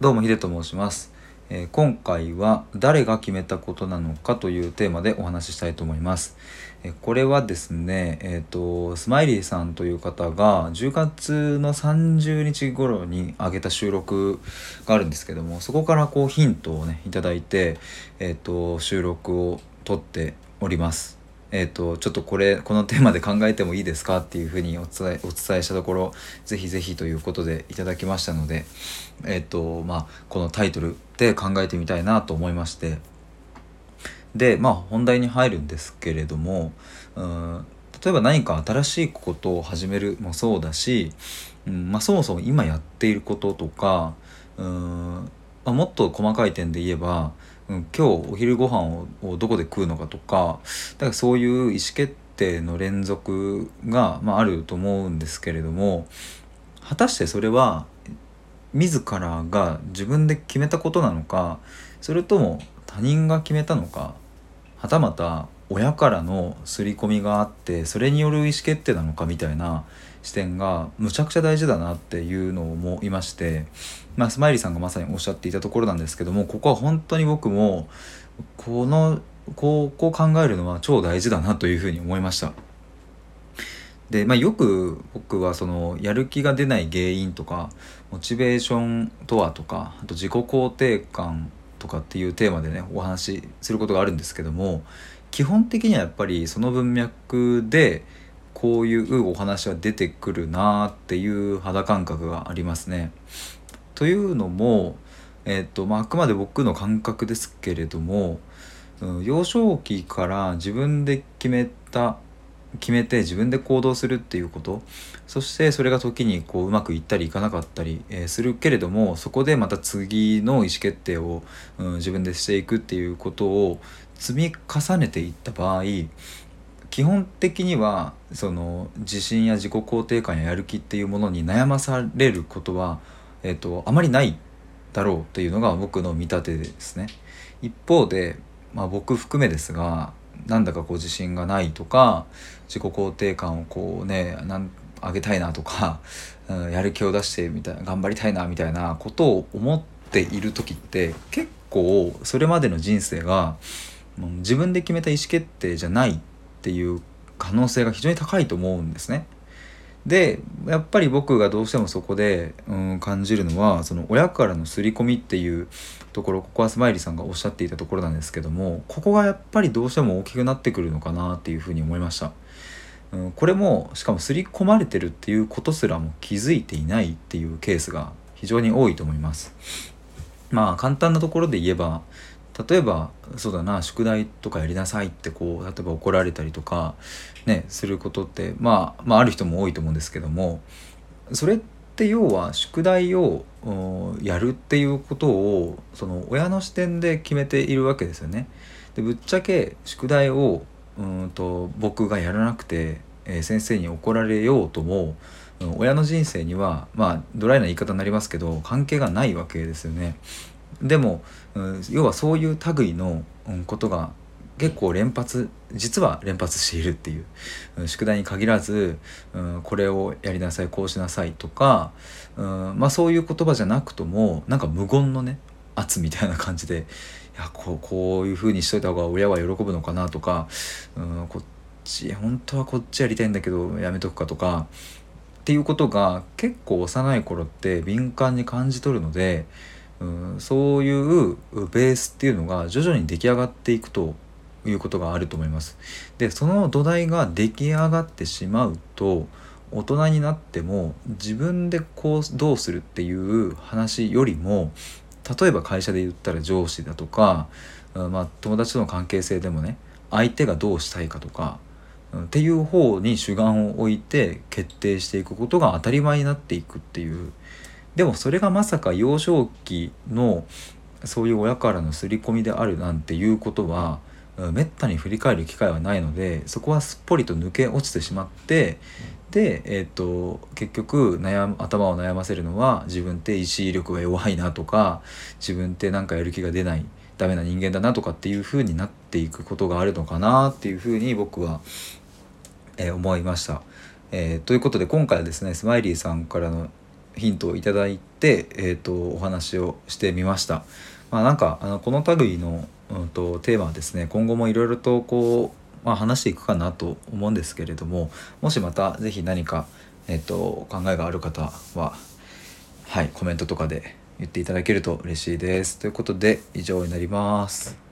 どうもヒデと申します、えー今回は誰が決めたことなのかというテーマでお話ししたいと思います、えーこれはですねえっ、とスマイリーさんという方が10月の30日頃に上げた収録があるんですけどもそこからこうヒントをねいただいてえっ、と収録を撮っております。えー、とちょっとこれこのテーマで考えてもいいですかっていうふうにお伝えお伝えしたところぜひぜひということでいただきましたので、えーとまあ、このタイトルで考えてみたいなと思いまして。でまあ本題に入るんですけれどもうん例えば何か新しいことを始めるもそうだし、うんまあ、そもそも今やっていることとかうん、まあ、もっと細かい点で言えばうん、今日お昼ご飯をどこで食うのかとかだからそういう意思決定の連続が、まあ、あると思うんですけれども果たしてそれは自らが自分で決めたことなのかそれとも他人が決めたのかはたまた親からの刷り込みがあってそれによる意思決定なのかみたいな視点がむちゃくちゃ大事だなっていうのを思いまして、まあ、スマイリーさんがまさにおっしゃっていたところなんですけどもここは本当に僕もこのこうこう考えるのは超大事だなというふうに思いました。で、まあ、よく僕はそのやる気が出ない原因とかモチベーションとはとかあと自己肯定感とかっていうテーマでねお話しすることがあるんですけども基本的にはやっぱりその文脈でこういうお話は出てくるなっていう肌感覚がありますね。というのも、えっとまあ、くまで僕の感覚ですけれども、幼少期から自分で決めた決めて自分で行動するっていうことそしてそれが時にこううまくいったりいかなかったり、えするけれどもそこでまた次の意思決定を、うん自分でしていくっていうことを積み重ねていった場合基本的にはその自信や自己肯定感ややる気っていうものに悩まされることは、えっとあまりないだろうというのが僕の見立てですね。一方で、まあ、僕含めですがなんだかこう自信がないとか自己肯定感をこうねなん上げたいなとか、うんやる気を出してみたいな頑張りたいなみたいなことを思っている時って結構それまでの人生が自分で決めた意思決定じゃないっていう可能性が非常に高いと思うんですね。でやっぱり僕がどうしてもそこで、うん、感じるのはその親からの刷り込みっていうところここはスマイリーさんがおっしゃっていたところなんですけどもここがやっぱりどうしても大きくなってくるのかなっていうふうに思いました。うん、これもしかも刷り込まれてるっていうことすらも気づいていないっていうケースが非常に多いと思います。まあ簡単なところで言えば例えばそうだな宿題とかやりなさいってこう例えば怒られたりとかねすることってまあまあある人も多いと思うんですけどもそれって要は宿題をやるっていうことをその親の視点で決めているわけですよね。でぶっちゃけ宿題をうんと僕がやらなくて、えー先生に怒られようとも親の人生にはまあドライな言い方になりますけど関係がないわけですよね。でも、うん要はそういう類の、ことが結構連発実は連発しているっていう、宿題に限らず、うんこれをやりなさいこうしなさいとか、うんまあ、そういう言葉じゃなくともなんか無言のね圧みたいな感じでいやこうこういう風にしといた方が親は喜ぶのかなとか、うん、こっち本当はこっちやりたいんだけどやめとくかとかっていうことが結構幼い頃って敏感に感じ取るので、うん、そういうベースっていうのが徐々に出来上がっていくということがあると思います。でその土台が出来上がってしまうと大人になっても自分でこうどうするっていう話よりも例えば会社で言ったら上司だとか、まあ、友達との関係性でもね相手がどうしたいかとかっていう方に主眼を置いて決定していくことが当たり前になっていくっていうでもそれがまさか幼少期のそういう親からの刷り込みであるなんていうことはめったに振り返る機会はないのでそこはすっぽりと抜け落ちてしまってで、えー、と結局悩む頭を悩ませるのは自分って意志力が弱いなとか自分ってなんかやる気が出ないダメな人間だなとかっていう風になっていくことがあるのかなっていう風に僕は、えー思いました。えーということで今回はですねスマイリーさんからのヒントをいただいて、えーと、お話をしてみました。まあ、なんかあのこの類の、うんと、テーマはですね今後もいろいろとこう、まあ、話していくかなと思うんですけれどももしまた是非何か、えーと考えがある方ははいコメントとかで言っていただけると嬉しいです。ということで以上になります。